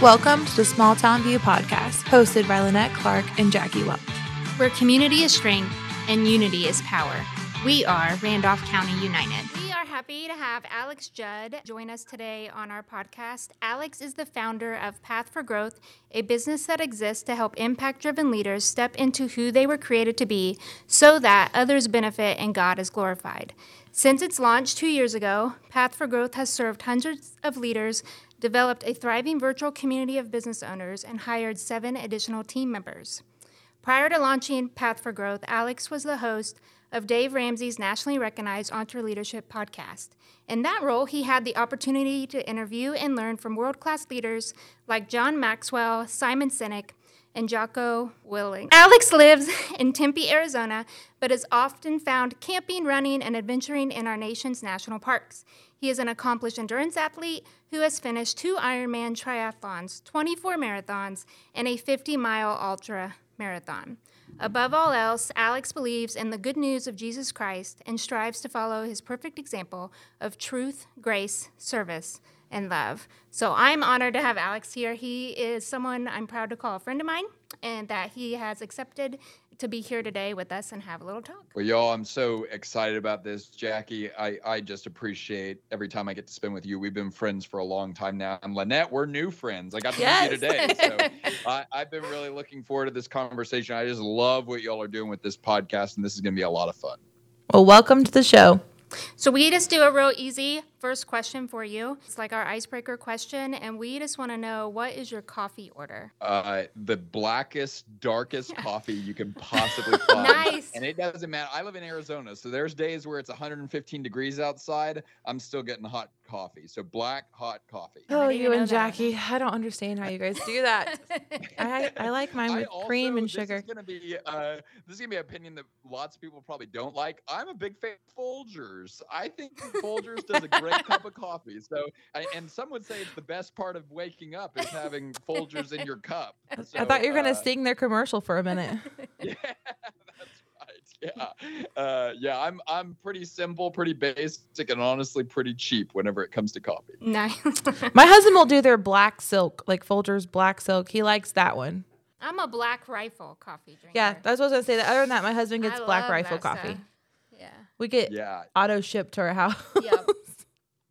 Welcome to the Small Town View podcast, hosted by Lynette Clark and Jackie Welch. Where community is strength and unity is power. We are Randolph County United. We are happy to have Alex Judd join us today on our podcast. Alex is the founder of Path for Growth, a business that exists to help impact driven leaders step into who they were created to be so that others benefit and God is glorified. Since its launch two years ago, Path for Growth has served hundreds of leaders developed a thriving virtual community of business owners, and hired seven additional team members. Prior to launching Path for Growth, Alex was the host of Dave Ramsey's nationally recognized EntreLeadership podcast. In that role, he had the opportunity to interview and learn from world class leaders like John Maxwell, Simon Sinek, and Jocko Willink. Alex lives in Tempe, Arizona, but is often found camping, running, and adventuring in our nation's national parks. He is an accomplished endurance athlete who has finished two Ironman triathlons, 24 marathons, and a 50 mile ultra marathon. Above all else, Alex believes in the good news of Jesus Christ and strives to follow his perfect example of truth, grace, service, and love. So I'm honored to have Alex here. He is someone I'm proud to call a friend of mine and that he has accepted to be here today with us and have a little talk. Well, y'all, I'm so excited about this, Jackie. I, I just appreciate every time I get to spend with you. We've been friends for a long time now. And Lynette, we're new friends. I got to yes. meet you today. So I, I've been really looking forward to this conversation. I just love what y'all are doing with this podcast, and this is going to be a lot of fun. Well, welcome to the show. So we just do a real easy first question for you. It's like our icebreaker question, and we just want to know what is your coffee order? Uh, the blackest, darkest coffee you can possibly find. nice. And it doesn't matter. I live in Arizona, so there's days where it's 115 degrees outside. I'm still getting hot coffee. So black, hot coffee. Oh, you and Jackie. I don't understand how you guys do that. I, I like mine with also, cream and sugar. This is gonna be uh, this is gonna be an opinion that lots of people probably don't like. I'm a big fan of Folgers. I think Folgers does a great great cup of coffee. So, and some would say it's the best part of waking up is having Folgers in your cup. So, I thought you were gonna uh, sing their commercial for a minute. yeah, that's right. Yeah, uh, yeah. I'm I'm pretty simple, pretty basic, and honestly pretty cheap whenever it comes to coffee. Nice. My husband will do their black silk, like Folgers black silk. He likes that one. I'm a black rifle coffee drinker. Yeah, that's what I was gonna say. That other than that, my husband gets I black rifle coffee. Stuff. Yeah. We get yeah. auto shipped to our house. Yep.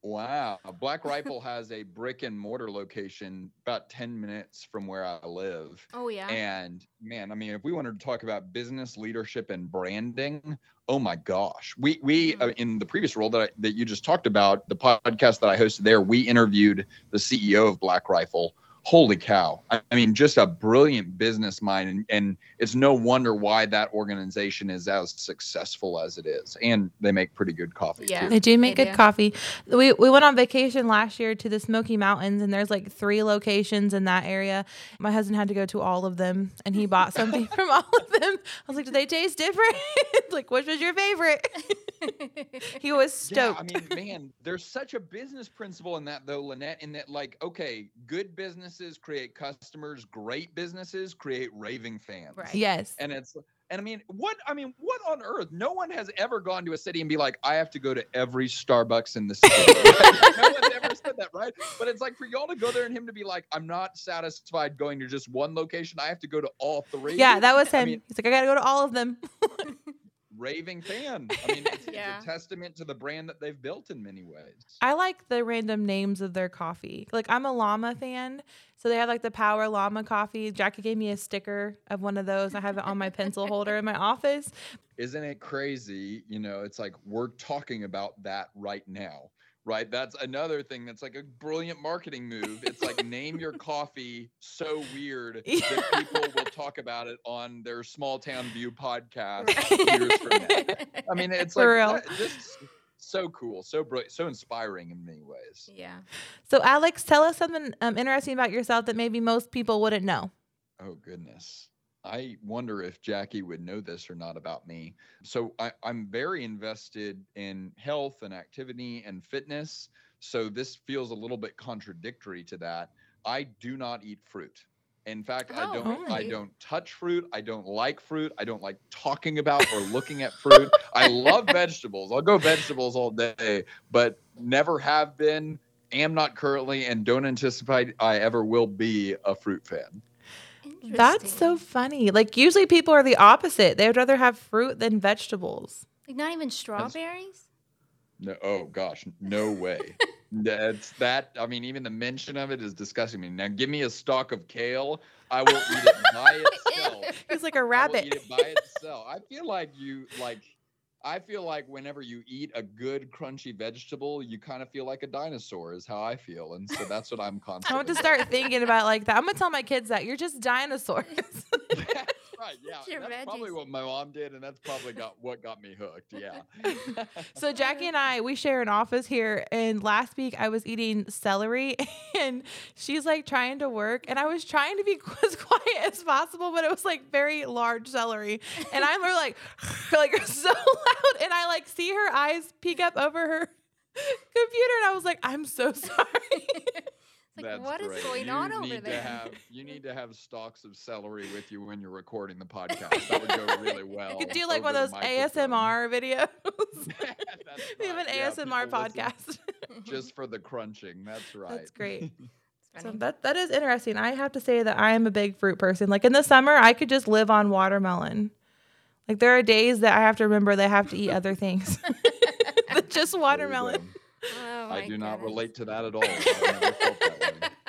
Wow. Black Rifle has a brick and mortar location about 10 minutes from where I live. Oh, yeah. And man, I mean, if we wanted to talk about business leadership and branding, oh my gosh. We, we, mm-hmm. uh, in the previous role that I, that you just talked about, the podcast that I hosted there, we interviewed the CEO of Black Rifle holy cow. I mean just a brilliant business mind and, and, it's no wonder why that organization is as successful as it is. And they make pretty good coffee yeah too. they do make they good do. coffee. We, we went on vacation last year to the smoky mountains and there's like three locations in that area. My husband had to go to all of them and he bought something from all of them. I was like do they taste different? Like which was your favorite? He was stoked yeah, i mean man there's such a business principle in that though lynette in that like okay good business businesses create customers, great businesses create raving fans. Right. Yes. And it's and I mean, what I mean, what on earth? No one has ever gone to a city and be like, I have to go to every Starbucks in the city. Right? no one's ever said that, right? But it's like for y'all to go there and him to be like, I'm not satisfied going to just one location. I have to go to all three. Yeah, that was him. I mean, He's like, I gotta go to all of them raving fan. I mean, it's, yeah. it's, a testament to the brand that they've built in many ways. I like the random names of their coffee. Like I'm a llama fan, so they have like the Power Llama coffee. Jackie gave me a sticker of one of those. I have it on my pencil holder in my office. Isn't it crazy? You know, it's like we're talking about that right now right? That's another thing that's like a brilliant marketing move. It's like name your coffee so weird yeah. that people will talk about it on their small town view podcast years from now. I mean, it's For like real. so cool, so brilliant, so inspiring in many ways. Yeah. So, Alex, tell us something um, interesting about yourself that maybe most people wouldn't know. Oh goodness. I wonder if Jackie would know this or not about me. So I, am very invested in health and activity and fitness. So this feels a little bit contradictory to that. I do not eat fruit. In fact, oh, I don't I don't touch fruit. I don't like fruit. I don't like talking about or looking at fruit. I love vegetables. I'll go vegetables all day, but never have been am not currently and don't anticipate I ever will be a fruit fan. That's so funny. Like usually people are the opposite. They would rather have fruit than vegetables. Like not even strawberries? No, oh gosh, no way. That's that. I mean, even the mention of it is disgusting me. Now, give me a stalk of kale. I will eat it by itself. He's like a I will rabbit. eat it by itself. I feel like you like. I feel like whenever you eat a good crunchy vegetable, you kind of feel like a dinosaur. Is how I feel, and so that's what I'm constantly. I want to start thinking about like that. I'm gonna tell my kids that you're just dinosaurs. that's right. Yeah, Your that's probably what my mom did, and that's probably got what got me hooked. Yeah. so Jackie and I, we share an office here, and last week I was eating celery, and she's like trying to work, and I was trying to be as quiet as possible, but it was like very large celery, and I'm like, like so loud, and I like see her eyes peek up over her computer, and I was like, I'm so sorry. Like, That's what is great. going you on over there? Have, you need to have stalks of celery with you when you're recording the podcast. That would go really well. You could do like one of those. ASMR videos. That's we have an. Yeah, ASMR podcast. Just for the crunching. That's right. That's great. So that that is interesting. I have to say that I am a big fruit person. Like in the summer, I could just live on watermelon. Like there are days that I have to remember that I have to eat other things. than just There you watermelon. Oh I do not relate to that at all. I've never felt that.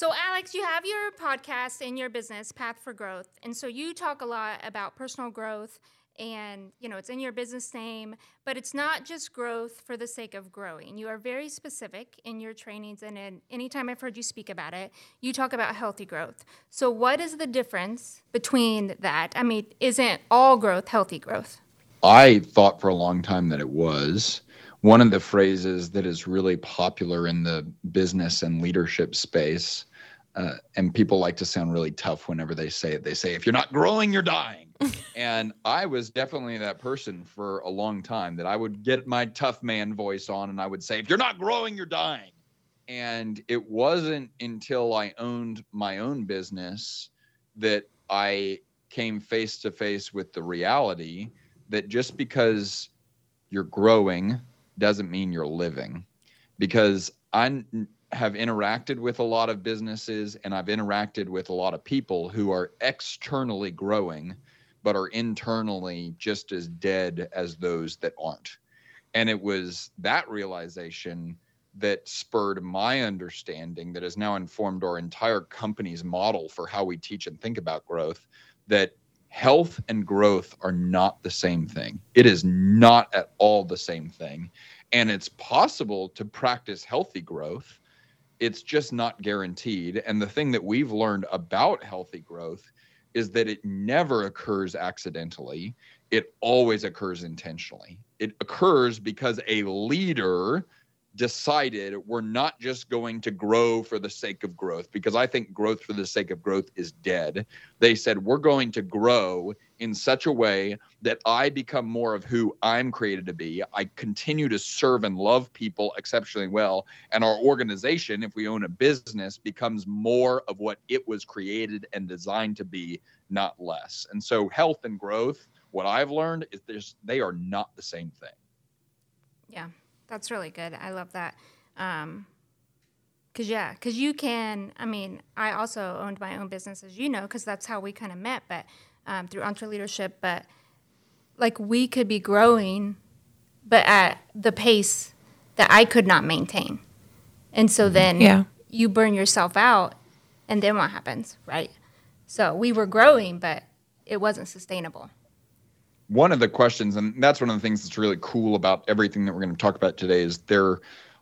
So, Alex, you have your podcast and your business, Path for Growth. And so you talk a lot about personal growth and, you know, it's in your business name, but it's not just growth for the sake of growing. You are very specific in your trainings and in anytime I've heard you speak about it, you talk about healthy growth. So, what is the difference between that? I mean, isn't all growth healthy growth? I thought for a long time that it was. One of the phrases that is really popular in the business and leadership space, uh, and people like to sound really tough whenever they say it. They say, if you're not growing, you're dying. and I was definitely that person for a long time that I would get my tough man voice on and I would say, if you're not growing, you're dying. And it wasn't until I owned my own business that I came face to face with the reality that just because you're growing doesn't mean you're living. Because I have interacted with a lot of businesses and I've interacted with a lot of people who are externally growing, but are internally just as dead as those that aren't. And it was that realization that spurred my understanding that has now informed our entire company's model for how we teach and think about growth that health and growth are not the same thing. It is not at all the same thing. And it's possible to practice healthy growth. It's just not guaranteed. And the thing that we've learned about healthy growth is that it never occurs accidentally, it always occurs intentionally. It occurs because a leader decided we're not just going to grow for the sake of growth because I think growth for the sake of growth is dead. They said we're going to grow in such a way that I become more of who I'm created to be. I continue to serve and love people exceptionally well. And our organization, if we own a business, becomes more of what it was created and designed to be, not less. And so health and growth, what I've learned is they are not the same thing. Yeah, that's really good. I love that. Um, cause yeah, cause you can. I mean, I also owned my own business, as you know, cause that's how we kind of met, but um, through EntreLeadership. But like we could be growing, but at the pace that I could not maintain, and so then Yeah. you burn yourself out, and then what happens, right? So we were growing, but it wasn't sustainable. One of the questions, and that's one of the things that's really cool about everything that we're going to talk about today, is there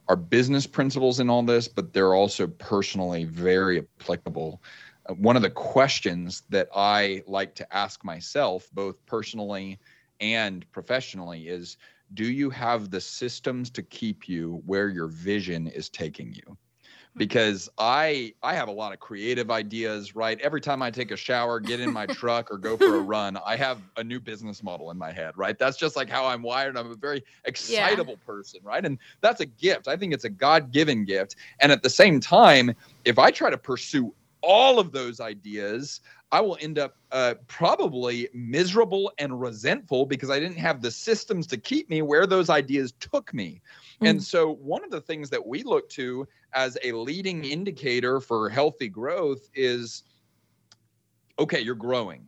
are business principles in all this, but they're also personally very applicable. Uh, one of the questions that I like to ask myself, both personally and professionally, is do you have the systems to keep you where your vision is taking you? because I I have a lot of creative ideas, right? Every time I take a shower, get in my truck or go for a run, I have a new business model in my head, right? That's just like how I'm wired. I'm a very excitable person, right? And that's a gift. I think it's a God-given gift. And at the same time, if I try to pursue all of those ideas, I will end up uh, probably miserable and resentful because I didn't have the systems to keep me where those ideas took me. Mm. And so, one of the things that we look to as a leading indicator for healthy growth is okay, you're growing,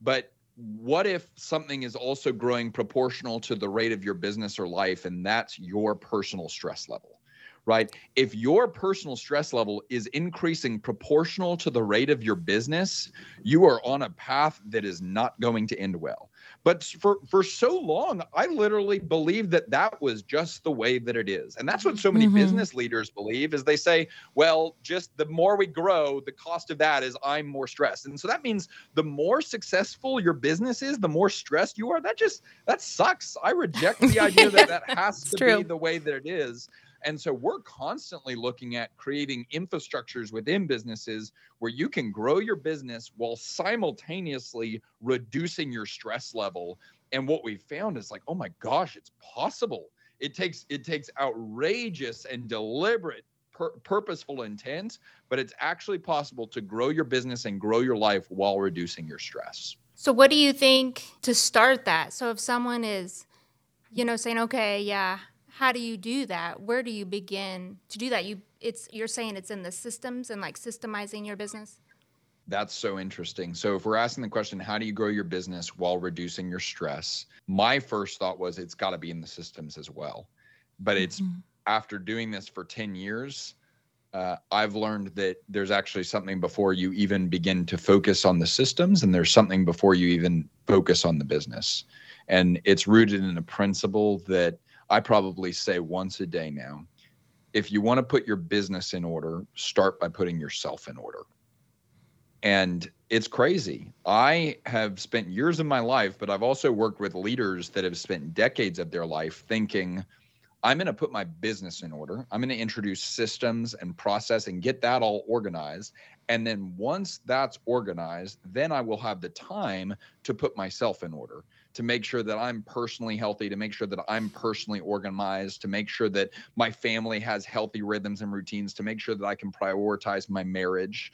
but what if something is also growing proportional to the rate of your business or life, and that's your personal stress level? Right? If your personal stress level is increasing proportional to the rate of your business, you are on a path that is not going to end well. But for for so long, I literally believed that that was just the way that it is, and that's what so many mm-hmm. business leaders believe. Is they say, well, just the more we grow, the cost of that is I'm more stressed, and so that means the more successful your business is, the more stressed you are. That just that sucks. I reject the idea that that has to true. be the way that it is. And so we're constantly looking at creating infrastructures within businesses where you can grow your business while simultaneously reducing your stress level. And what we found is like, oh my gosh, it's possible. It takes it takes outrageous and deliberate pur- purposeful intent, but it's actually possible to grow your business and grow your life while reducing your stress. So what do you think to start that? So if someone is you know saying okay, yeah, how do you do that? Where do you begin to do that? You it's you're saying it's in the systems and like systemizing your business? That's so interesting. So if we're asking the question, how do you grow your business while reducing your stress? My first thought was it's got to be in the systems as well. But it's mm-hmm. after doing this for 10 years, uh, I've learned that there's actually something before you even begin to focus on the systems, and there's something before you even focus on the business. And it's rooted in a principle that I probably say once a day now if you want to put your business in order, start by putting yourself in order. And it's crazy. I have spent years of my life, but I've also worked with leaders that have spent decades of their life thinking, I'm going to put my business in order. I'm going to introduce systems and process and get that all organized. And then once that's organized, then I will have the time to put myself in order to make sure that I'm personally healthy, to make sure that I'm personally organized, to make sure that my family has healthy rhythms and routines, to make sure that I can prioritize my marriage.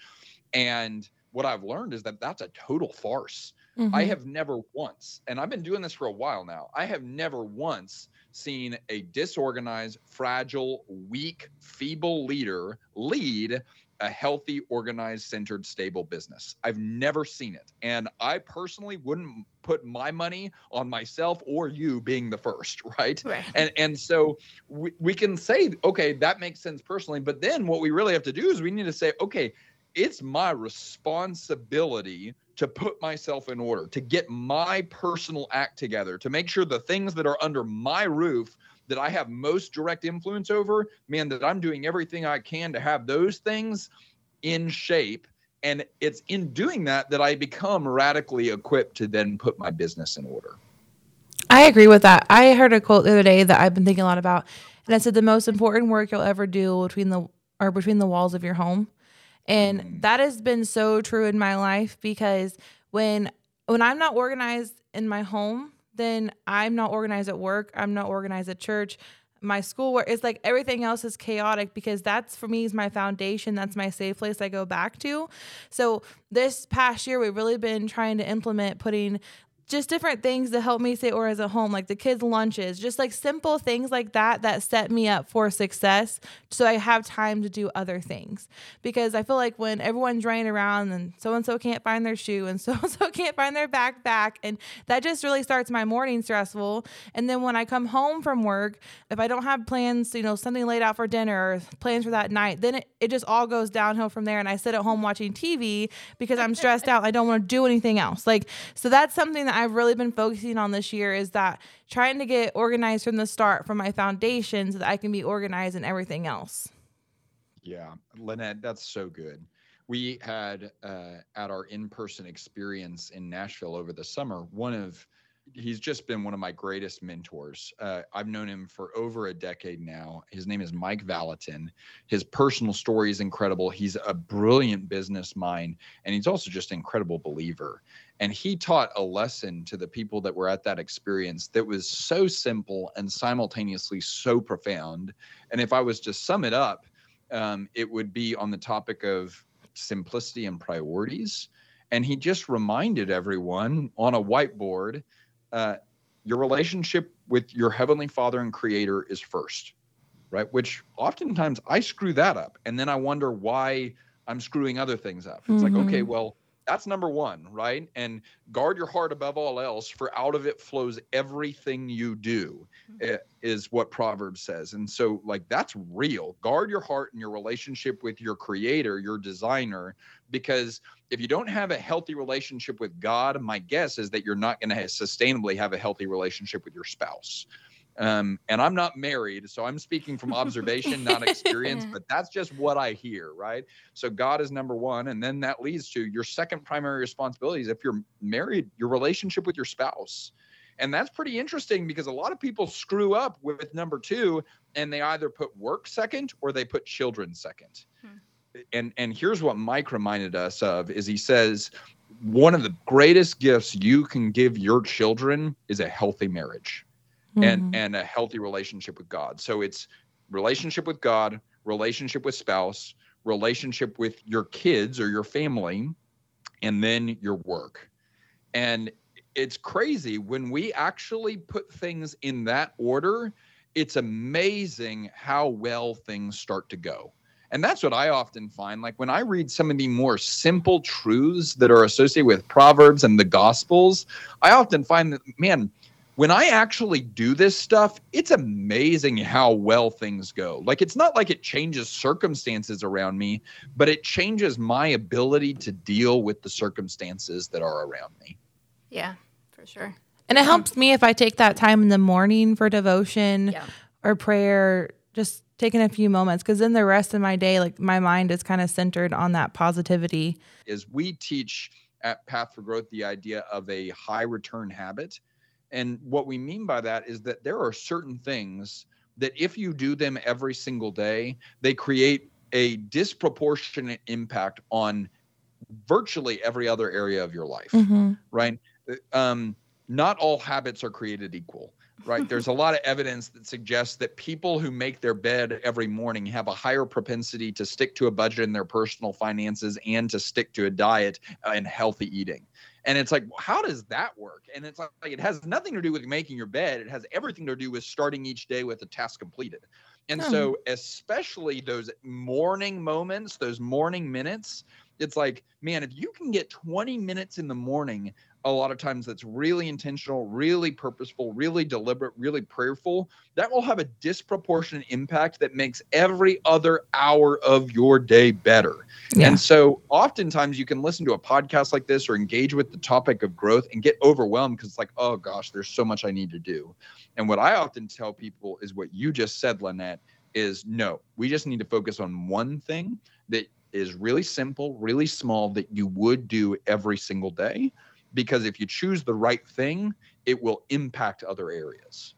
And what I've learned is that that's a total farce. Mm-hmm. I have never once, and I've been doing this for a while now, I have never once seen a disorganized, fragile, weak, feeble leader lead a healthy, organized, centered, stable business. I've never seen it. And I personally wouldn't put my money on myself or you being the first, right? right. And and so we, we can say, okay, that makes sense personally. But then what we really have to do is we need to say, okay, it's my responsibility to put myself in order, to get my personal act together, to make sure the things that are under my roof that I have most direct influence over, man, that I'm doing everything I can to have those things in shape. And it's in doing that that I become radically equipped to then put my business in order. I agree with that. I heard a quote the other day that I've been thinking a lot about, and I said the most important work you'll ever do between the or between the walls of your home. And mm. that has been so true in my life because when when I'm not organized in my home, then I'm not organized at work. I'm not organized at church. My schoolwork is like everything else is chaotic because that's for me is my foundation. That's my safe place I go back to. So this past year, we've really been trying to implement putting just different things to help me stay or as a home, like the kids' lunches, just like simple things like that that set me up for success. So I have time to do other things. Because I feel like when everyone's running around and so and so can't find their shoe and so and so can't find their backpack, and that just really starts my morning stressful. And then when I come home from work, if I don't have plans, you know, something laid out for dinner or plans for that night, then it, it just all goes downhill from there. And I sit at home watching TV because I'm stressed out. I don't want to do anything else. Like, so that's something that I've really been focusing on this year is that trying to get organized from the start from my foundation so that I can be organized in everything else. Yeah, Lynette, that's so good. We had uh, at our in person experience in Nashville over the summer, one of he's just been one of my greatest mentors. Uh, I've known him for over a decade now. His name is Mike Valentin. His personal story is incredible. He's a brilliant business mind, and he's also just an incredible believer. And he taught a lesson to the people that were at that experience that was so simple and simultaneously so profound. And if I was to sum it up, um, it would be on the topic of simplicity and priorities. And he just reminded everyone on a whiteboard uh, your relationship with your heavenly father and creator is first, right? Which oftentimes I screw that up. And then I wonder why I'm screwing other things up. It's mm-hmm. like, okay, well, that's number one, right? And guard your heart above all else, for out of it flows everything you do, mm-hmm. Is what Proverbs says. And so, like, that's real. Guard your heart and your relationship with your creator, your designer, because if you don't have a healthy relationship with God, my guess is that you're not going to sustainably have a healthy relationship with your spouse. Um, and I'm not married, so I'm speaking from observation, not experience, but that's just what I hear, right? So God is number one. And then that leads to your second primary responsibility is if you're married, your relationship with your spouse. And that's pretty interesting because a lot of people screw up with number two and they either put work second or they put children second. Hmm. And and here's what Mike reminded us of is he says one of the greatest gifts you can give your children is a healthy marriage mm-hmm. and and a healthy relationship with God. So it's relationship with God, relationship with spouse, relationship with your kids or your family, and then your work. And it's crazy when we actually put things in that order, it's amazing how well things start to go. And that's what I often find. Like when I read some of the more simple truths that are associated with Proverbs and the Gospels, I often find that, man, when I actually do this stuff, it's amazing how well things go. Like it's not like it changes circumstances around me, but it changes my ability to deal with the circumstances that are around me. Yeah, for sure. And it hmm. helps me if I take that time in the morning for devotion yeah. or prayer, just taking a few moments because then the rest of my day, like my mind is kind of centered on that positivity. Is we teach at Path for Growth the idea of a high return habit and what we mean by that is that there are certain things that if you do them every single day, they create a disproportionate impact on virtually every other area of your life, mm-hmm. right? Um, not all habits are created equal, right? There's a lot of evidence that suggests that people who make their bed every morning have a higher propensity to stick to a budget in their personal finances and to stick to a diet and healthy eating. And it's like, how does that work? And it's like, it has nothing to do with making your bed. It has everything to do with starting each day with a task completed. And hmm. so, especially those morning moments, those morning minutes, it's like, man, if you can get 20 minutes in the morning a lot of times that's really intentional, really purposeful, really deliberate, really prayerful, that will have a disproportionate impact that makes every other hour of your day better. Yeah. And so oftentimes you can listen to a podcast like this or engage with the topic of growth and get overwhelmed because it's like, oh gosh, there's so much I need to do. And what I often tell people is what you just said, Lynette, is no, we just need to focus on one thing that is really simple, really small that you would do every single day because if you choose the right thing, it will impact other areas.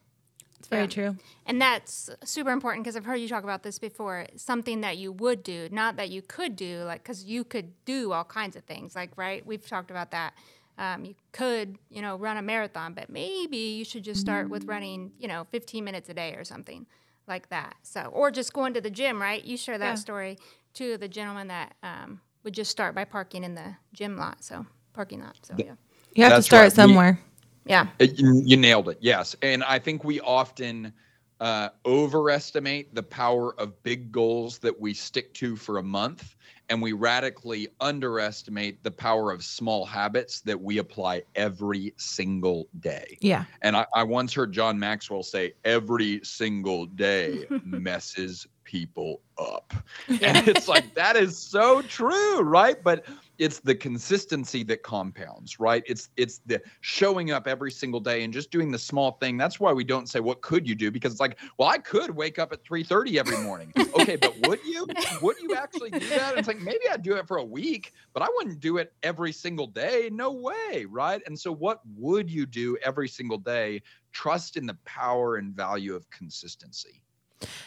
It's very yeah. true. And that's super important because I've heard you talk about this before. Something that you would do, not that you could do, like, because you could do all kinds of things, like, right? We've talked about that. Um, you could, you know, run a marathon, but maybe you should just start with running, you know, 15 minutes a day or something like that. So, or just going to the gym, right? You share that yeah. story to the gentleman that um, would just start by parking in the gym lot. So, parking lot. So, yeah. You have That's to start right. somewhere. We, yeah. It, you nailed it. Yes. And I think we often uh, overestimate the power of big goals that we stick to for a month. And we radically underestimate the power of small habits that we apply every single day. Yeah. And I, I once heard John Maxwell say, every single day messes people up. And it's like, that is so true, right? But it's the consistency that compounds right? It's it's the showing up every single day and just doing the small thing. That's why we don't say what could you do? Because it's like well i could wake up at 3.30 every morning. Okay but would you? Would you actually do that? And it's like maybe i'd do it for a week but i wouldn't do it every single day. No way right? And so what would you do every single day? Trust in the power and value of consistency.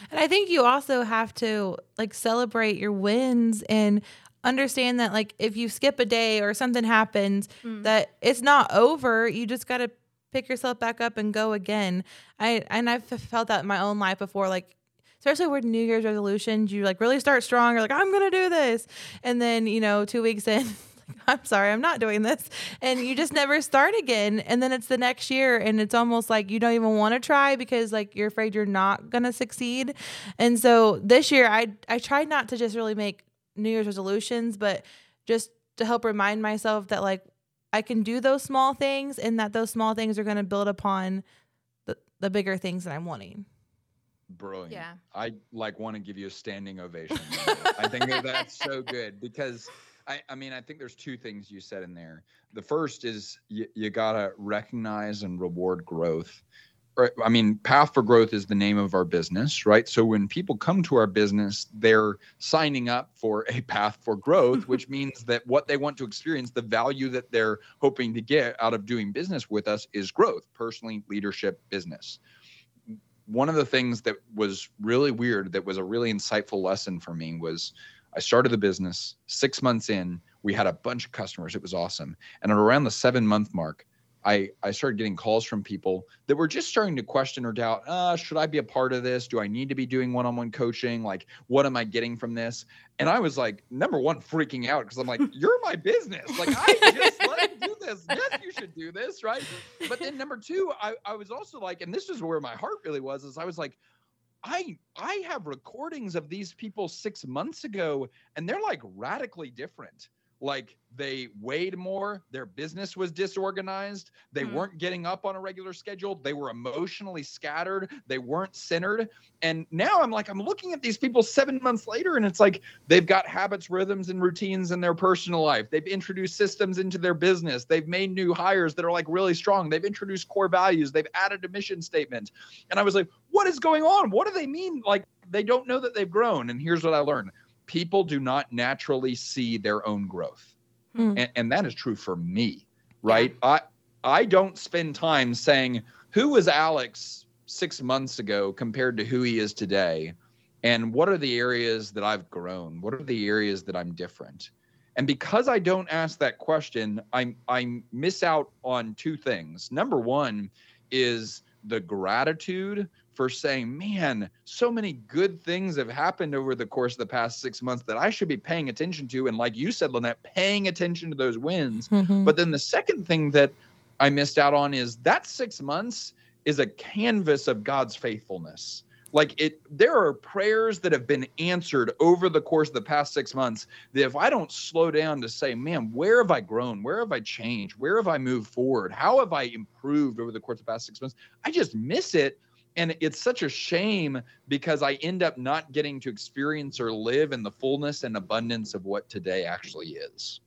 And I think you also have to like celebrate your wins and understand that like if you skip a day or something happens mm. that it's not over you just got to pick yourself back up and go again i and i've felt that in my own life before like especially with New Year's resolutions, you like really start strong. You're like, I'm gonna do this, and then you know, two weeks in. I'm sorry, I'm not doing this. And you just never start again. And then it's the next year and it's almost like you don't even want to try because like you're afraid you're not to succeed. And so this year I I tried not to just really make New Year's resolutions, but just to help remind myself that like I can do those small things and that those small things are going to build upon the, the bigger things that I'm wanting. Brilliant. Yeah. I like want to give you a standing ovation. I think that that's so good because I, I mean, I think there's two things you said in there. The first is you, you got to recognize and reward growth. Right? I mean, Path for Growth is the name of our business, right? So when people come to our business, they're signing up for a path for growth, mm-hmm. which means that what they want to experience, the value that they're hoping to get out of doing business with us is growth, personally, leadership, business. One of the things that was really weird, that was a really insightful lesson for me was I started the business six months in. We had a bunch of customers. It was awesome. And around the seven month mark, I, I started getting calls from people that were just starting to question or doubt uh, should I be a part of this? Do I need to be doing one on one coaching? Like, what am I getting from this? And I was like, number one, freaking out because I'm like, you're my business. Like, I just let you do this. Yes, you should do this. Right. But then number two, I, I was also like, and this is where my heart really was, is I was like, I I have recordings of these people 6 months ago and they're like radically different like they weighed more their business was disorganized they mm-hmm. weren't getting up on a regular schedule they were emotionally scattered they weren't centered. And now i'm like i'm looking at these people 7 months later and it's like they've got habits rhythms and routines in their personal life. They've introduced systems into their business. They've made new hires that are like really strong. They've introduced core values. They've added a mission statement. And i was like what is going on? What do they mean? Like they don't know that they've grown. And here's what i learned people do not naturally see their own growth. Hmm. And, and, that is true for me, right? Yeah. I I don't spend time saying who was Alex six months ago compared to who he is today, and what are the areas that I've grown? What are the areas that I'm different? And because I don't ask that question, I'm I miss out on two things. Number one is the gratitude for saying, man, so many good things have happened over the course of the past six months that I should be paying attention to. And like you said, Lynette, paying attention to those wins. Mm-hmm. But then the second thing that I missed out on is that six months is a canvas of God's faithfulness. Like it, there are prayers that have been answered over the course of the past six months that if I don't slow down to say, man, where have I grown? Where have I changed? Where have I moved forward? How have I improved over the course of the past six months? I just miss it and it's such a shame because I end up not getting to experience or live in the fullness and abundance of what today actually is.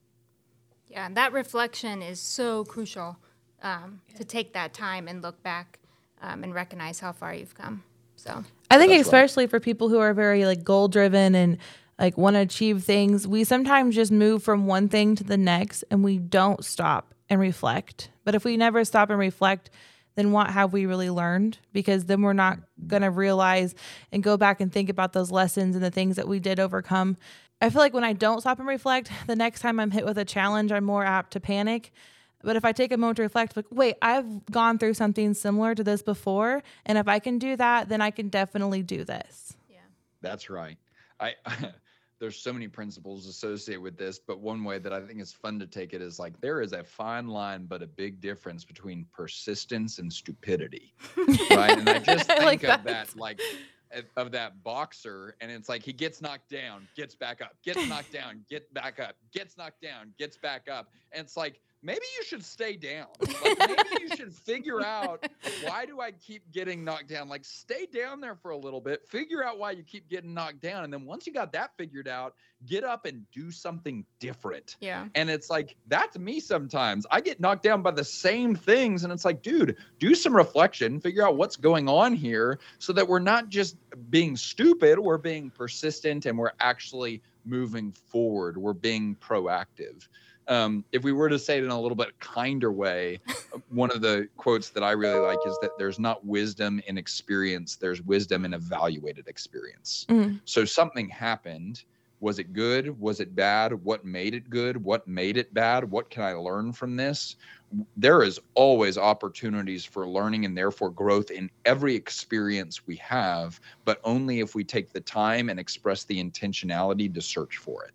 Yeah, and that reflection is so crucial um, to take that time and look back um, and recognize how far you've come. So I think especially right. for people who are very like goal driven and like want to achieve things, we sometimes just move from one thing to the next and we don't stop and reflect. But if we never stop and reflect, then what have we really learned? Because then we're not going to realize and go back and think about those lessons and the things that we did overcome. I feel like when I don't stop and reflect, the next time I'm hit with a challenge, I'm more apt to panic. But if I take a moment to reflect, like, wait, I've gone through something similar to this before. And if I can do that, then I can definitely do this. Yeah. That's right. I, there's so many principles associated with this, but one way that I think is fun to take it is like there is a fine line, but a big difference between persistence and stupidity, right? And I just think I like of that. that like of that boxer, and it's like he gets knocked down, gets back up, gets knocked down, gets back up, gets knocked down, gets back up, and it's like maybe you should stay down. Like maybe you should figure out why do I keep getting knocked down? Like stay down there for a little bit, figure out why you keep getting knocked down. And then once you got that figured out, get up and do something different. Yeah. And it's like that's me sometimes. I get knocked down by the same things and it's like, dude, do some reflection, figure out what's going on here so that we're not just being stupid, we're being persistent and we're actually moving forward. We're being proactive um, if we were to say it in a little bit kinder way, one of the quotes that I really like is that there's not wisdom in experience, there's wisdom in evaluated experience. Mm. So something happened. Was it good? Was it bad? What made it good? What made it bad? What can I learn from this? There is always opportunities for learning and therefore growth in every experience we have, but only if we take the time and express the intentionality to search for it.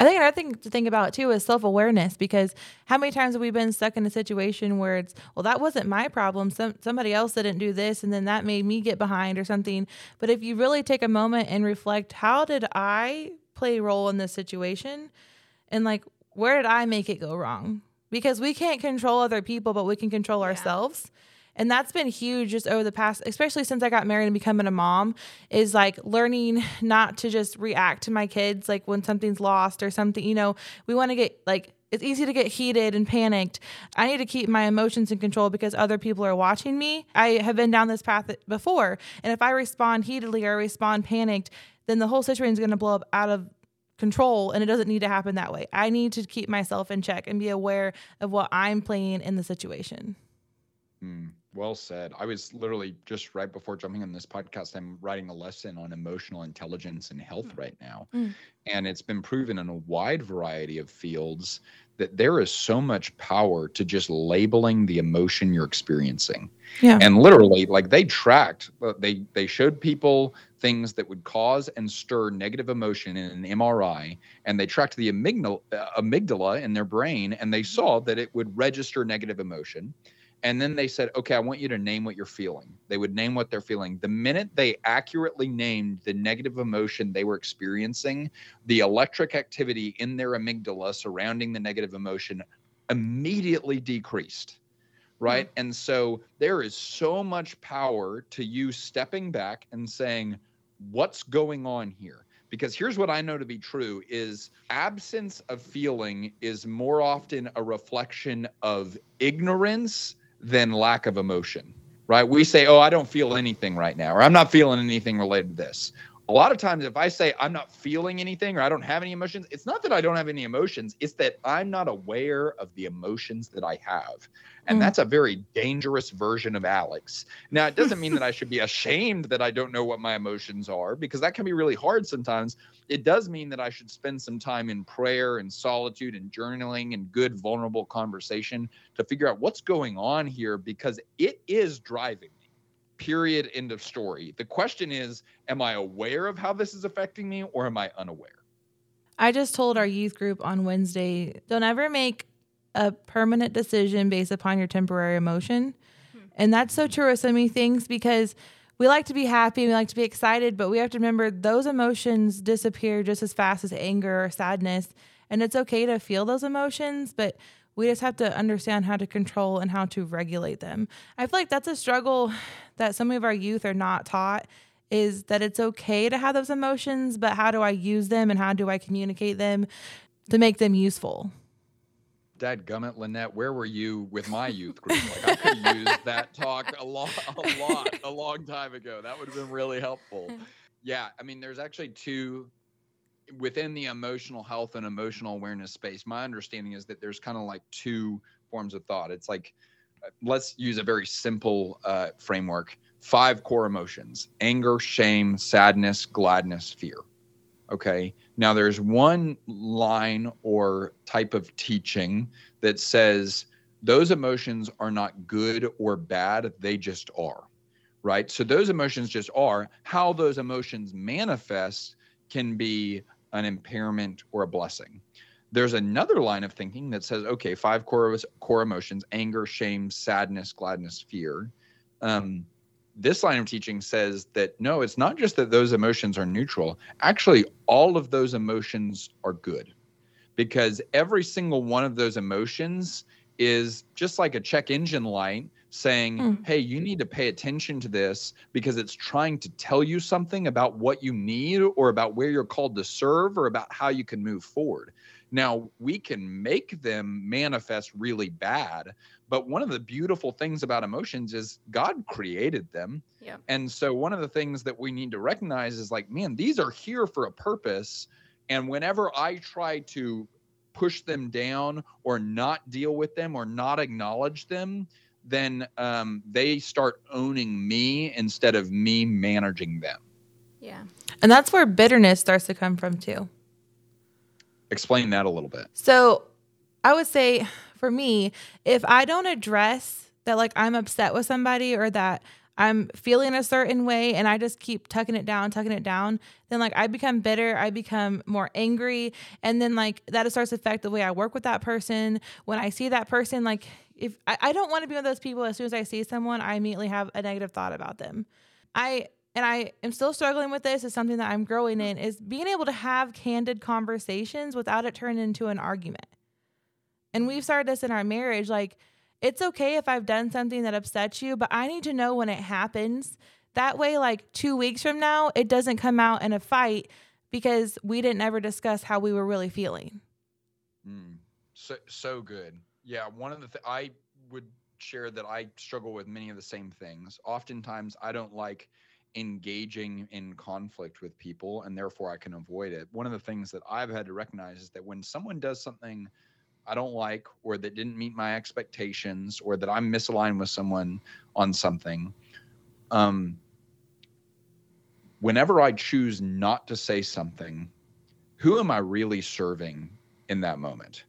I think another thing to think about too is self awareness because how many times have we been stuck in a situation where it's, well, that wasn't my problem. Some somebody else didn't do this and then that made me get behind or something. But if you really take a moment and reflect, how did I play a role in this situation? And like, where did I make it go wrong? Because we can't control other people, but we can control yeah. ourselves and that's been huge just over the past especially since i got married and becoming a mom is like learning not to just react to my kids like when something's lost or something you know we want to get like it's easy to get heated and panicked. I need to keep my emotions in control because other people are watching me. I have been down this path before. And if I respond heatedly or respond panicked, then the whole situation is going to blow up out of control and it doesn't need to happen that way. I need to keep myself in check and be aware of what I'm playing in the situation. Mm. Well said. I was literally just right before jumping on this podcast, I'm writing a lesson on emotional intelligence and health mm. right now. Mm. And it's been proven in a wide variety of fields that there is so much power to just labeling the emotion you're experiencing. Yeah. And literally, like they tracked, uh, they they showed people things that would cause and stir negative emotion in an MRI, and they tracked the amygdala, uh, amygdala in their brain, and they saw that it would register negative emotion and then they said, okay, I want you to name what you're feeling. They would name what they're feeling. The minute they accurately named the negative emotion they were experiencing, the electric activity in their amygdala surrounding the negative emotion immediately decreased. Right. Mm-hmm. And so there is so much power to you stepping back and saying, what's going on here? because here's what i know to be true is absence of feeling is more often a reflection of ignorance than lack of emotion, right? We say, oh, I don't feel anything right now, or I'm not feeling anything related to this. A lot of times, if I say I'm not feeling anything or I don't have any emotions, it's not that I don't have any emotions, it's that I'm not aware of the emotions that I have. And mm. that's a very dangerous version of Alex. Now, it doesn't mean that I should be ashamed that I don't know what my emotions are, because that can be really hard sometimes. It does mean that I should spend some time in prayer and solitude and journaling and good, vulnerable conversation to figure out what's going on here, because it is driving. Period. End of story. The question is Am I aware of how this is affecting me or am I unaware? I just told our youth group on Wednesday don't ever make a permanent decision based upon your temporary emotion. Hmm. And that's so true of so many things because we like to be happy, we like to be excited, but we have to remember those emotions disappear just as fast as anger or sadness. And it's okay to feel those emotions, but we just have to understand how to control and how to regulate them. I feel like that's a struggle that some of our youth are not taught is that it's okay to have those emotions, but how do I use them and how do I communicate them to make them useful? Dad gummit, Lynette, where were you with my youth group? Like I could have used that talk a lot, a lot, a long time ago. That would have been really helpful. Yeah, I mean, there's actually two within the emotional health and emotional awareness space. My understanding is that there's kind of like two forms of thought. It's like uh, let's use a very simple uh, framework: five core emotions: anger, shame, sadness, gladness, fear. Okay. Now, there's one line or type of teaching that says those emotions are not good or bad, they just are. Right. So those emotions just are. How those emotions manifest can be an impairment or a blessing. There's another line of thinking that says, okay, five core, core emotions anger, shame, sadness, gladness, fear. Um, this line of teaching says that no, it's not just that those emotions are neutral. Actually, all of those emotions are good because every single one of those emotions is just like a check engine light saying, mm. hey, you need to pay attention to this because it's trying to tell you something about what you need or about where you're called to serve or about how you can move forward. Now, we can make them manifest really bad, but one of the beautiful things about emotions is God created them. Yeah. And so one of the things that we need to recognize is like, man, these are here for a purpose. And whenever I try to push them down or not deal with them or not acknowledge them, then um, they start owning me instead of me managing them. Yeah. And that's where bitterness starts to come from too. Explain that a little bit. So I would say for me, if I don't address that, like I'm upset with somebody or that I'm feeling a certain way and I just keep tucking it down, tucking it down, then like I become bitter, I become more angry. And then like that starts to affect the way I work with that person. When I see that person, like if I, I don't want to be one of those people, as soon as I see someone, I immediately have a negative thought about them. I and I am still struggling with this. Is something that I'm growing in is being able to have candid conversations without it turning into an argument. And we've started this in our marriage. Like, it's okay if I've done something that upsets you, but I need to know when it happens. That way, like two weeks from now, it doesn't come out in a fight because we didn't ever discuss how we were really feeling. Mm, so so good. Yeah, one of the th- I would share that I struggle with many of the same things. Oftentimes, I don't like engaging in conflict with people, and therefore I can avoid it. One of the things that I've had to recognize is that when someone does something I don't like or that didn't meet my expectations or that I'm misaligned with someone on something, um, whenever I choose not to say something, who am I really serving in that moment?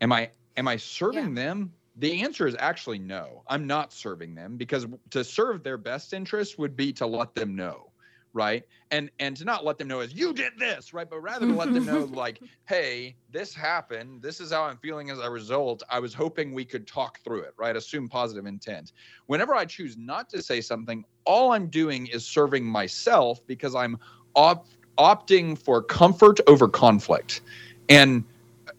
Am I am I serving yeah. them? The answer is actually no. I'm not serving them because to serve their best interest would be to let them know right? And and to not let them know as you did this right? But rather to let them know like hey this happened. This is how i'm feeling as a result. I was hoping we could talk through it right? Assume positive intent. Whenever i choose not to say something all i'm doing is serving myself because i'm op- opting for comfort over conflict. And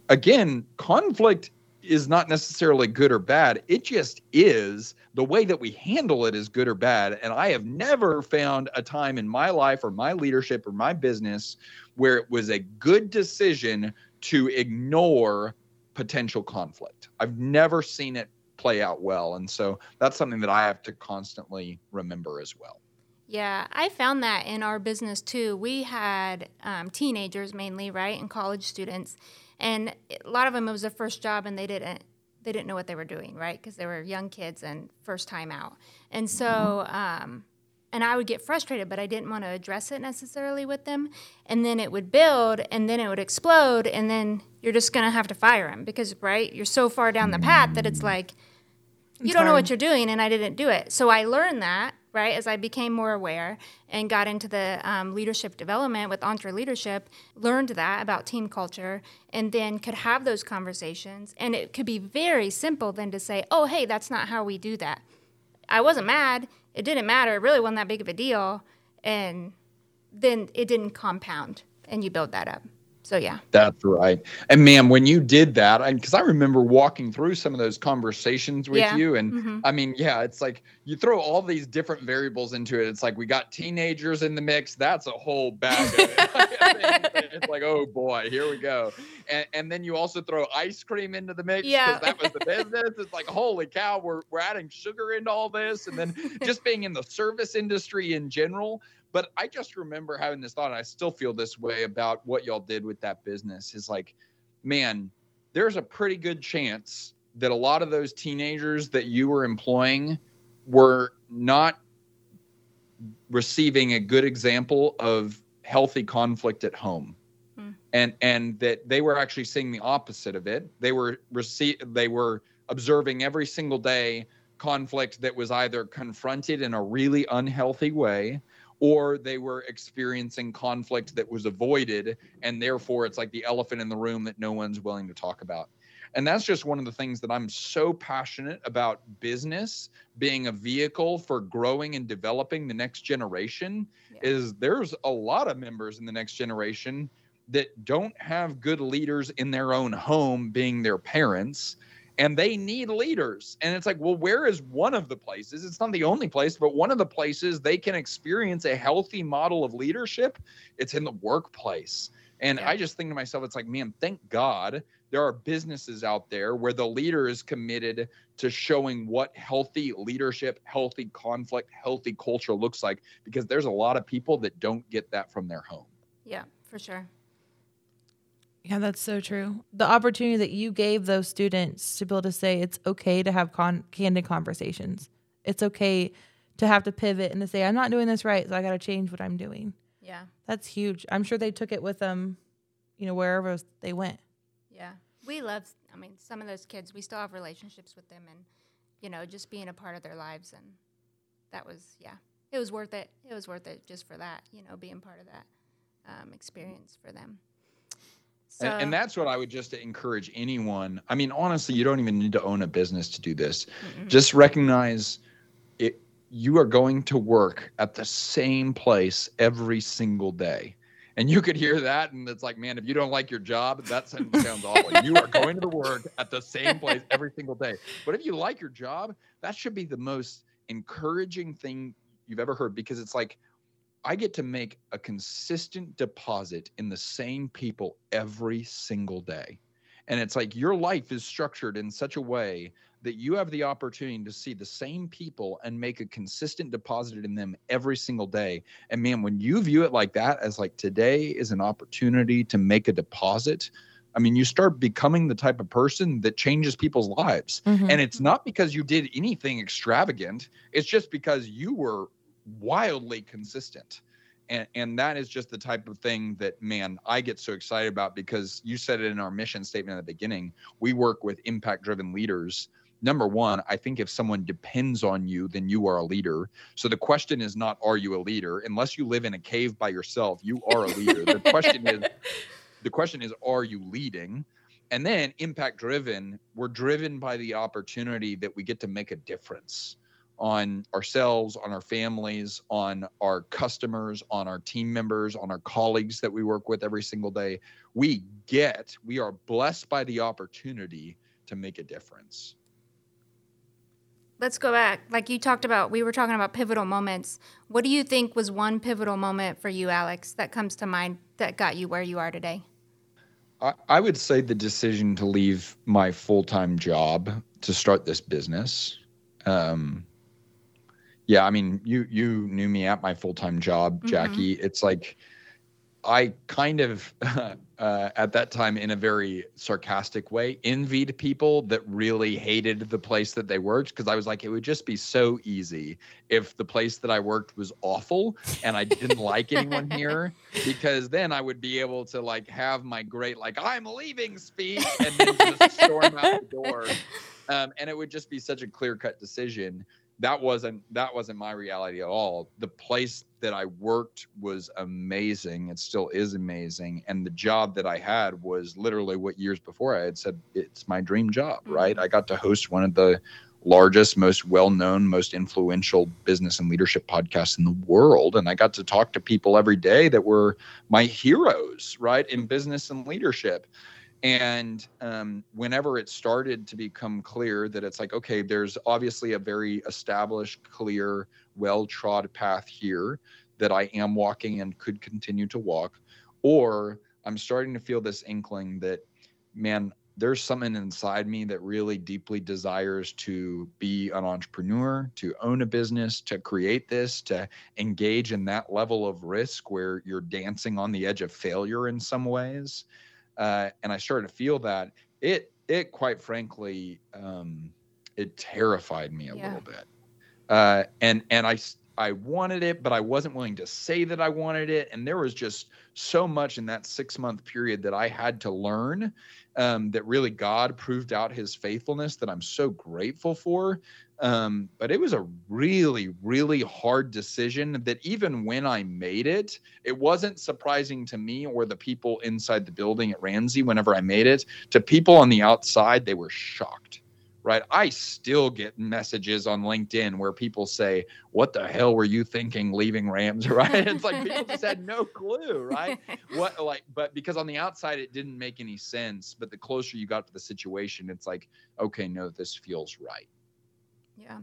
again conflict is not necessarily good or bad. It just is. The way that we handle it is good or bad. And I have never found a time in my life or my leadership or my business where it was a good decision to ignore potential conflict. I've never seen it play out well. And so that's something that I have to constantly remember as well. Yeah, I found that in our business too. We had um, teenagers mainly, right, and college students and a lot of them it was their first job and they didn't they didn't know what they were doing right? Because they were young kids and first time out. And so um, and i would get frustrated but i didn't want to address it necessarily with them. And then it would build and then it would explode and then you're just going to have to fire them because right you're so far down the path that it's like you it's don't hard. know what you're doing and i didn't do it. So i learned that right? As I became more aware and got into the um, leadership development with EntreLeadership, learned that about team culture, and then could have those conversations. And it could be very simple then to say, oh, hey, that's not how we do that. I wasn't mad. It didn't matter. It really wasn't that big of a deal. And then it didn't compound, and you build that up. So yeah. That's right. And ma'am, when you did that, because I, I, remember walking through some of those conversations with yeah. you, and mm-hmm. I mean, yeah, it's like you throw all these different variables into it. It's like we got teenagers in the mix. That's a whole bag. It. it's like, oh boy, here we go. And, and then you also throw ice cream into the mix because yeah. that was the business. It's like, holy cow, we're we're adding sugar into all this, and then just being in the service industry in general but I just remember having this thought, and I still feel this way about what y'all did with that business. Is like, man, there's a pretty good chance that a lot of those teenagers that you were employing were not receiving a good example of healthy conflict at home. Hmm. And and that they were actually seeing the opposite of it. They were receive they were observing every single day conflict that was either confronted in a really unhealthy way or they were experiencing conflict that was avoided and therefore it's like the elephant in the room that no one's willing to talk about and that's just one of the things that i'm so passionate about business being a vehicle for growing and developing the next generation yeah. is there's a lot of members in the next generation that don't have good leaders in their own home being their parents and they need leaders. And it's like, well, where is one of the places? It's not the only place, but one of the places they can experience a healthy model of leadership, it's in the workplace. And yeah. I just think to myself, it's like, man, thank God there are businesses out there where the leader is committed to showing what healthy leadership, healthy conflict, healthy culture looks like, because there's a lot of people that don't get that from their home. Yeah, for sure. Yeah, that's so true. The opportunity that you gave those students to be able to say it's okay to have con- candid conversations. It's okay to have to pivot and to say, I'm not doing this right, so I got to change what I'm doing. Yeah. That's huge. I'm sure they took it with them, you know, wherever they went. Yeah. We love, I mean, some of those kids, we still have relationships with them and, you know, just being a part of their lives. And that was, yeah, it was worth it. It was worth it just for that, you know, being part of that um, experience for them. So, and, and, that's what I would just encourage anyone. I mean, honestly, you don't even need to own a business to do this. Mm-mm. Just recognize it. You are going to work at the same place every single day. And you could hear that, and it's like, man, if you don't like your job, that sounds awful. You are going to the work at the same place every single day. But if you like your job, that should be the most encouraging thing you've ever heard because it's like, I get to make a consistent deposit in the same people every single day. And it's like your life is structured in such a way that you have the opportunity to see the same people and make a consistent deposit in them every single day. And man, when you view it like that, as like today is an opportunity to make a deposit, I mean, you start becoming the type of person that changes people's lives. Mm-hmm. And it's not because you did anything extravagant, it's just because you were wildly consistent. And, and that is just the type of thing that man i get so excited about because you said it in our mission statement at the beginning. We work with impact driven leaders. Number one i think if someone depends on you then you are a leader. So the question is not are you a leader? Unless you live in a cave by yourself you are a leader. The question is the question is are you leading? And then impact driven we're driven by the opportunity that we get to make a difference on ourselves, on our families, on our customers, on our team members, on our colleagues that we work with every single day. We get, we are blessed by the opportunity to make a difference. Let's go back. Like you talked about, we were talking about pivotal moments. What do you think was one pivotal moment for you, Alex, that comes to mind that got you where you are today? I, I would say the decision to leave my full time job to start this business. Um, yeah, I mean, you you knew me at my full time job, mm-hmm. Jackie. Mm-hmm. It's like I kind of uh, at that time, in a very sarcastic way, envied people that really hated the place that they worked because I was like, it would just be so easy if the place that I worked was awful and I didn't like anyone here, because then I would be able to like have my great like I'm leaving speech and then just storm out the door, um, and it would just be such a clear cut decision that wasn't that wasn't my reality at all. The place that i worked was amazing. It still is amazing. And the job that i had was literally what years before i had said it's my dream job mm-hmm. right? I got to host one of the largest most well-known most influential business and leadership podcasts in the world. And i got to talk to people every day that were my heroes right in business and leadership and um, whenever it started to become clear that it's like okay there's obviously a very established clear well trod path here that i am walking and could continue to walk or i'm starting to feel this inkling that man there's something inside me that really deeply desires to be an entrepreneur, to own a business, to create this, to engage in that level of risk where you're dancing on the edge of failure in some ways uh, and I started to feel that it it quite frankly um, it terrified me a yeah. little bit. Uh, and and I I wanted it, but I wasn't willing to say that I wanted it. And there was just so much in that six month period that I had to learn um, that really God proved out his faithfulness that I'm so grateful for. Um, but it was a really, really hard decision that even when I made it, it wasn't surprising to me or the people inside the building at Ramsey whenever I made it. To people on the outside, they were shocked right? I still get messages on LinkedIn where people say, What the hell were you thinking leaving Rams? Right? It's like people just had no clue, right? What, like, but because on the outside it didn't make any sense. But the closer you got to the situation, it's like, Okay, no, this feels right. Yeah.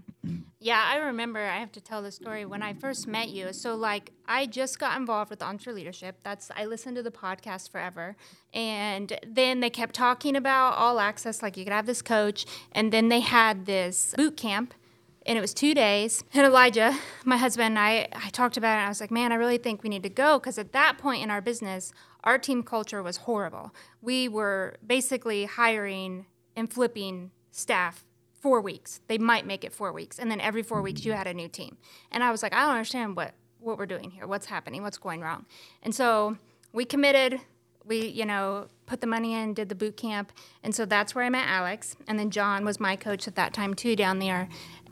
Yeah, I remember I have to tell the story when I first met you. So like I just got involved with EntreLeadership. That's I listened to the podcast forever. And then they kept talking about all access, like you could have this coach. And then they had this boot camp and it was two days. And Elijah, my husband, I, I talked about it and I was like, man, I really think we need to go because at that point in our business, our team culture was horrible. We were basically hiring and flipping staff four weeks. They might make it four weeks. And then every four weeks you mm-hmm. had a new team. And I was like, I don't understand what, what we're doing here. What's happening? What's going wrong? And so we committed. we, you know, put the money in, did the boot camp. And so that's where I met Alex. And then John was my coach at that time too down there.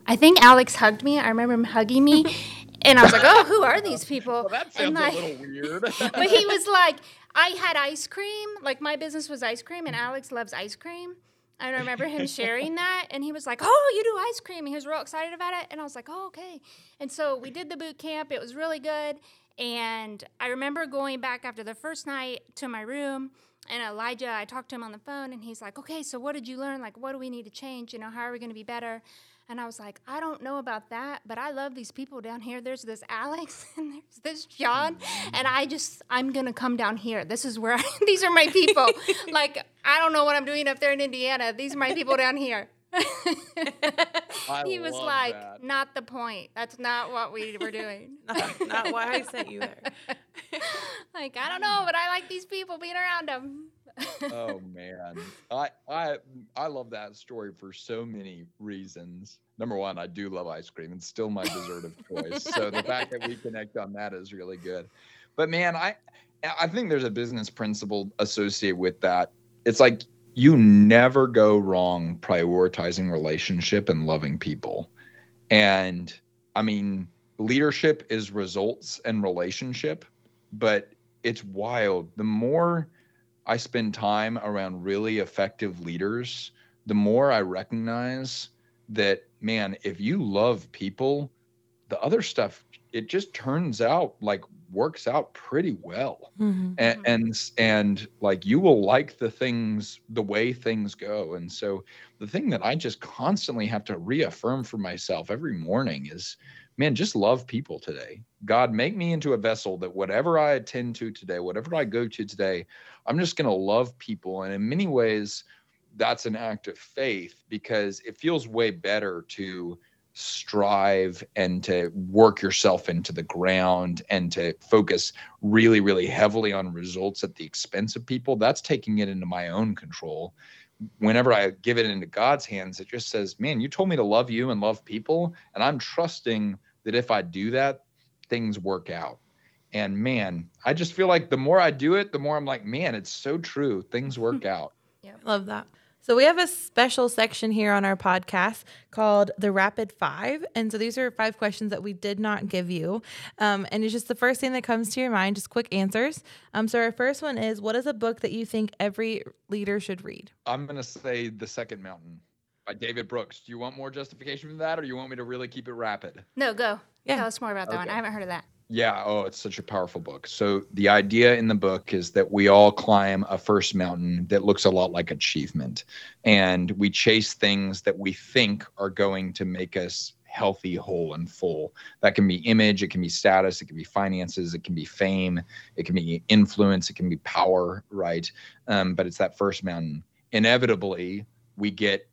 I think Alex hugged me. I remember him hugging me. And I was like, oh, who are these people? Well, that sounds like, a little weird. but he was like, I had ice cream. Like my business was ice cream, and Alex loves ice cream. I remember him sharing that, and he was like, "Oh, you do ice cream." And he was real excited about it, and I was like, "Oh, okay." And so we did the boot camp. It was really good, and I remember going back after the first night to my room, and Elijah, I talked to him on the phone, and he's like, "Okay, so what did you learn? Like, what do we need to change? You know, how are we going to be better?" And I was like, I don't know about that, but I love these people down here. There's this Alex and there's this John. And I just, I'm going to come down here. This is where, I, these are my people. like, I don't know what I'm doing up there in Indiana. These are my people down here. he was like, that. not the point. That's not what we were doing. not, not why I sent you there. like, I don't know, but I like these people being around them. oh man, I I I love that story for so many reasons. Number one, I do love ice cream. It's still my dessert of choice. So the fact that we connect on that is really good. But man, I I think there's a business principle associated with that. It's like you never go wrong prioritizing relationship and loving people. And I mean, leadership is results and relationship, but it's wild. The more I spend time around really effective leaders, the more I recognize that, man, if you love people, the other stuff, it just turns out like works out pretty well. Mhm. And, and and like you will like the things the way things go. And so the thing that I just constantly have to reaffirm for myself every morning is man, just love people today. God, make me into a vessel that whatever I attend to today, whatever I go to today, I'm just going to love people. And in many ways, that's an act of faith because it feels way better to strive and to work yourself into the ground and to focus really, really heavily on results at the expense of people. That's taking it into my own control. Whenever I give it into God's hands, it just says, Man, you told me to love you and love people. And I'm trusting that if I do that, things work out. And man, I just feel like the more I do it, the more I'm like, man, it's so true. Things work out. Yeah, love that. So we have a special section here on our podcast called the Rapid Five, and so these are five questions that we did not give you, um, and it's just the first thing that comes to your mind, just quick answers. Um, so our first one is, what is a book that you think every leader should read? I'm going to say The Second Mountain by David Brooks. Do you want more justification for that or do you want me to really keep it rapid? No, go. Yeah. Tell us more about that one. I haven't heard of that. Yeah, oh, it's such a powerful book. So the idea in the book is that we all climb a first mountain that looks a lot like achievement and we chase things that we think are going to make us healthy, whole and full. That can be image, it can be status, it can be finances, it can be fame, it can be influence, it can be power, right? Um, but it's that first mountain. Inevitably, we get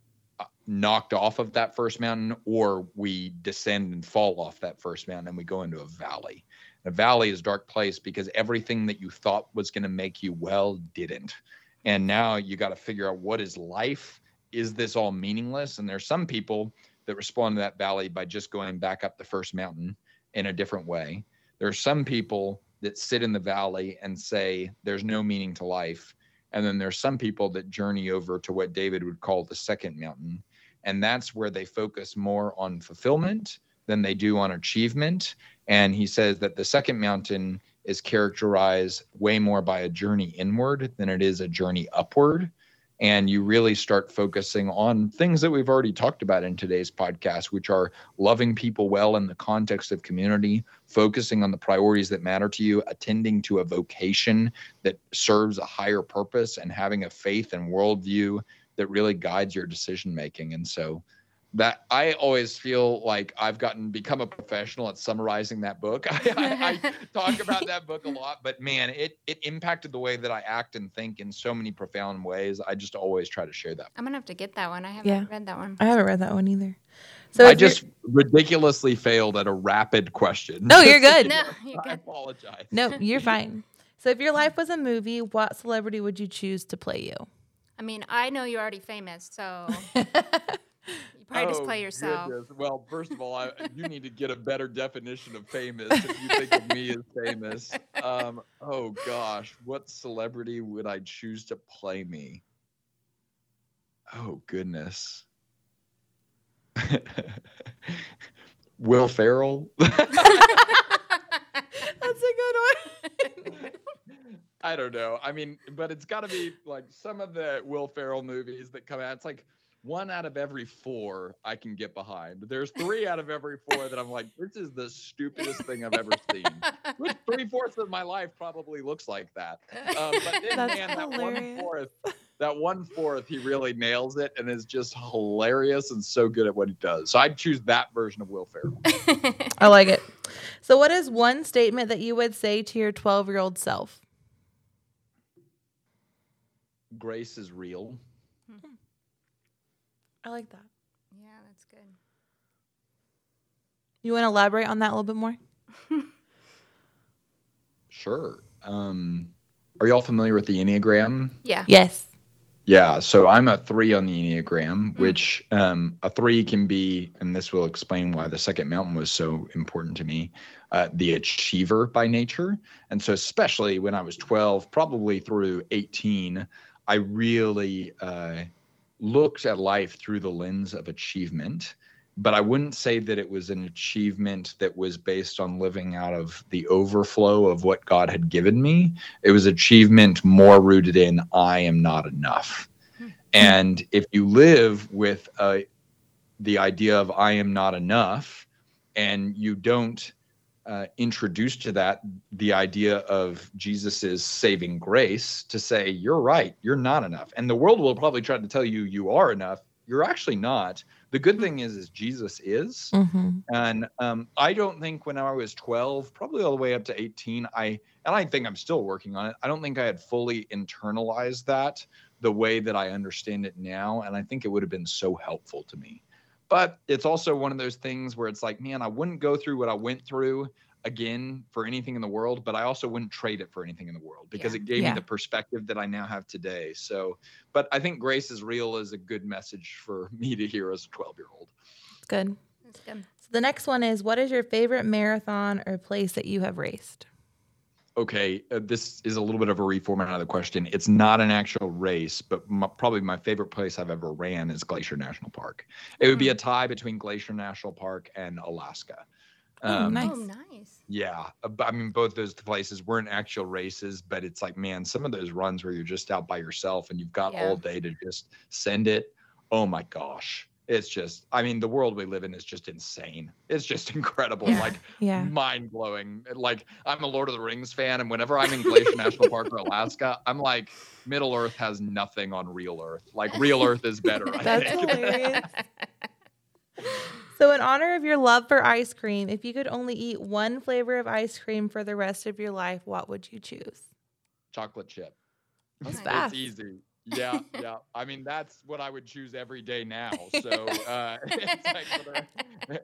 knocked off of that first mountain or we descend and fall off that first mountain and we go into a valley. A valley is a dark place because everything that you thought was going to make you well didn't. And now you got to figure out what is life? Is this all meaningless? And there's some people that respond to that valley by just going back up the first mountain in a different way. There are some people that sit in the valley and say there's no meaning to life. And then there's some people that journey over to what David would call the second mountain. And that's where they focus more on fulfillment than they do on achievement. And he says that the second mountain is characterized way more by a journey inward than it is a journey upward. And you really start focusing on things that we've already talked about in today's podcast, which are loving people well in the context of community, focusing on the priorities that matter to you, attending to a vocation that serves a higher purpose, and having a faith and worldview that really guides your decision making. And so, that I always feel like I've gotten become a professional at summarizing that book. I, I, I talk about that book a lot, but man, it it impacted the way that I act and think in so many profound ways. I just always try to share that. I'm gonna have to get that one. I haven't Yeah. read that one. I haven't read that one either. So I if you're- just ridiculously failed at a rapid question. No, you're good. No, you're I apologize. no, you're fine. So if your life was a movie, what celebrity would you choose to play you? I mean, I know you're already famous, so you Probably just play yourself. goodness. Well, first of all, I, you need to get a better definition of famous if you think of me as famous. Um, oh gosh, what celebrity would I choose to play me? Oh goodness. Will Ferrell. That's a good one. I don't know. I mean, but it's got to be like some of the Will Ferrell movies that come out. It's like one out of every four I can get behind. There's three out of every four that I'm like, this is the stupidest thing I've ever seen. Which three fourths of my life probably looks like that. Um, but then, That's man, that one hilarious. fourth, that one fourth, he really nails it and is just hilarious and so good at what he does. So I'd choose that version of Will Ferrell. I like it. So, what is one statement that you would say to your 12 year old self? Grace is real. I like that. yeah, that's good. You want to elaborate on that a little bit more? Sure. Um, are y'all familiar with the Enneagram? Yeah. Yes. Yeah, so I'm a three on the Enneagram, which um, a three can be, and this will explain why the second mountain was so important to me, uh, the achiever by nature. And so, especially when I was 12, probably through 18, I really uh, looked at life through the lens of achievement. But I wouldn't say that it was an achievement that was based on living out of the overflow of what God had given me it was achievement more rooted in i am not enough and if you live with uh, the idea of i am not enough and you don't uh, introduce to that the idea of jesus's saving grace to say you're right you're not enough and the world will probably try to tell you you are enough you're actually not the good thing is is jesus is Mm-hmm. and um, I don't think when I was 12, probably all the way up to 18, I and I think I'm still working on it. I don't think I had fully internalized that the way that I understand it now, and I think it would have been so helpful to me. But it's also one of those things where it's like, man, I wouldn't go through what I went through again for anything in the world, but I also wouldn't trade it for anything in the world because Yeah. it gave Yeah. me the perspective that I now have today. So, but I think grace is real is a good message for me to hear as a 12 year old. Good. That's good. So, the next one is what is your favorite marathon or place that you have raced? Okay, uh, this is a little bit of a reformat of the question. It's not an actual race, but my, probably my favorite place I've ever ran is Glacier National Park. It would be a tie between Glacier National Park and Alaska. Oh, Um, nice. Oh, nice. Yeah, uh, I mean, both those places weren't actual races, but it's like, man, some of those runs where you're just out by yourself and you've got Yeah. all day to just send it. Oh my gosh. It's just, I mean, the world we live in is just insane. It's just incredible. Yeah. Like, Yeah. mind blowing. Like I'm a Lord of the Rings fan, and whenever I'm in Glacier National Park or Alaska, I'm like, Middle Earth has nothing on real Earth. Like real Earth is better. I That's think. hilarious. So, in honor of your love for ice cream, if you could only eat one flavor of ice cream for the rest of your life, what would you choose? Chocolate chip. That's Nice. fast. Easy. Yeah, yeah. I mean, that's what I would choose every day now. So, uh, like for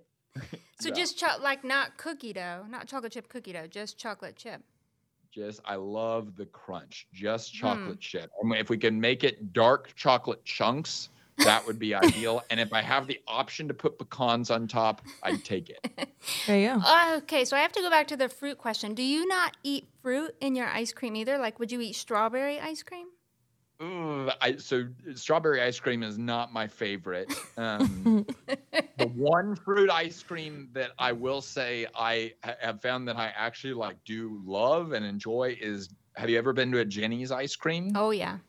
So Yeah. just cho- like not cookie dough, not chocolate chip cookie dough, just chocolate chip. just I love the crunch. Just Hmm. chocolate chip. I mean, if we can make it dark chocolate chunks, that would be ideal. And if I have the option to put pecans on top, I'd take it. There you go. Uh, okay, so I have to go back to the fruit question. Do you not eat fruit in your ice cream either? Like, would you eat strawberry ice cream? Ooh, I, so strawberry ice cream is not my favorite. Um, the one fruit ice cream that I will say I have found that I actually like do love and enjoy is. Have you ever been to a Jeni's ice cream? Oh yeah.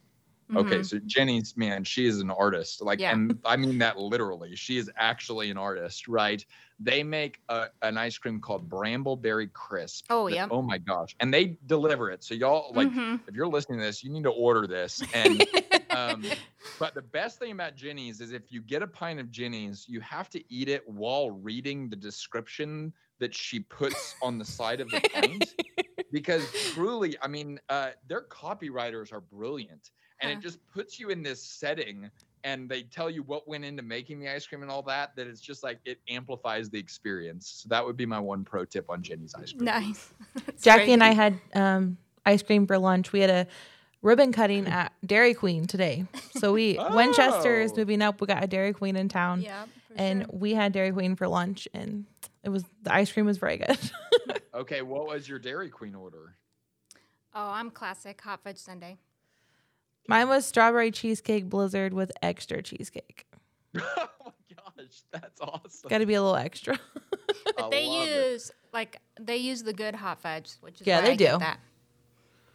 Okay, Mhm. so Jeni's man, she is an artist. Like, Yeah. and I mean that literally. She is actually an artist, right? They make a, an ice cream called Brambleberry Crisp. Oh, yeah. Oh my gosh, and they deliver it. So y'all like, Mhm. if you're listening to this, you need to order this. And um, but the best thing about Jeni's is if you get a pint of Jeni's, you have to eat it while reading the description that she puts on the side of the pint. because truly, I mean, uh, their copywriters are brilliant. And Huh. it just puts you in this setting and they tell you what went into making the ice cream and all that, that it's just like it amplifies the experience. So that would be my one pro tip on Jeni's ice cream. nice. Jackie great. and I had um, ice cream for lunch. We had a ribbon cutting at Dairy Queen today. So we Winchester is Oh. moving up. We got a Dairy Queen in town, Yeah. and sure. we had Dairy Queen for lunch, and it was the ice cream was very good. Okay, what was your Dairy Queen order? Oh, I'm classic hot fudge sundae. Mine was strawberry cheesecake blizzard with extra cheesecake. oh my gosh, that's awesome. Got to be a little extra. But I they love it. use like they use the good hot fudge, which is Yeah, why they I get do. that.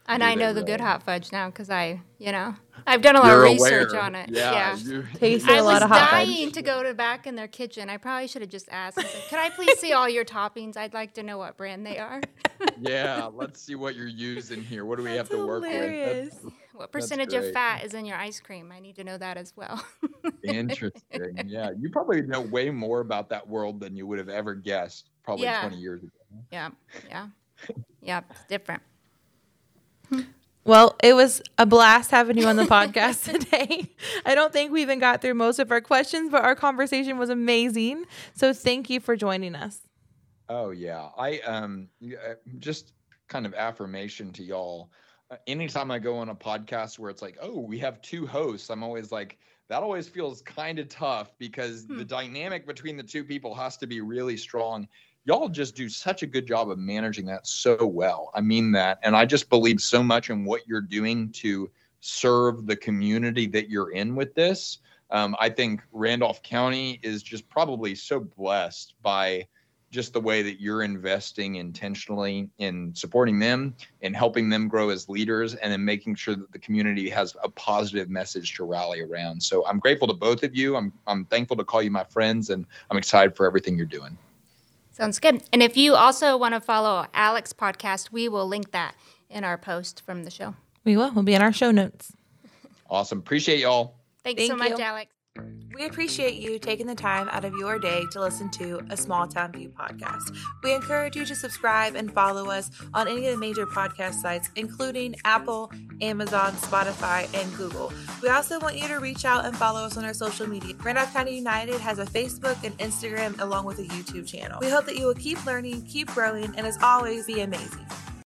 And I know the good hot fudge now because I, you know, I've done a lot You're of research aware. on it. Yeah, you, Tasted I a lot of hot fudge. I was dying to go to back in their kitchen. I probably should have just asked. I said, Could I please see all your toppings? I'd like to know what brand they are. yeah. Let's see what you're using here. What do we have That's to work hilarious. with? What percentage of fat is in your ice cream? I need to know that as well. Interesting. Yeah, you probably know way more about that world than you would have ever guessed probably Yeah. 20 years ago. yeah, yeah, yeah. It's different. Well, it was a blast having you on the podcast today. I don't think we even got through most of our questions, but our conversation was amazing. So thank you for joining us. Oh yeah, I um uh, just kind of affirmation to y'all. Uh, anytime I go on a podcast where it's like, oh, we have two hosts, I'm always like, that always feels kind of tough because Hmm. the dynamic between the two people has to be really strong. Y'all just do such a good job of managing that so well. I mean that, and I just believe so much in what you're doing to serve the community that you're in with this. Um, I think Randolph County is just probably so blessed by just the way that you're investing intentionally in supporting them and helping them grow as leaders and then making sure that the community has a positive message to rally around. So I'm grateful to both of you. I'm I'm thankful to call you my friends and I'm excited for everything you're doing. Sounds good. And if you also want to follow Alex podcast, we will link that in our post from the show. We will. We'll be in our show notes. Awesome. Appreciate y'all. Thanks so much, you. Alex. We appreciate you taking the time out of your day to listen to a Small Town View podcast. We encourage you to subscribe and follow us on any of the major podcast sites, including Apple, Amazon, Spotify, and Google. We also want you to reach out and follow us on our social media. Randolph County United has a Facebook and Instagram along with a YouTube channel. We hope that you will keep learning, keep growing, and as always, be amazing.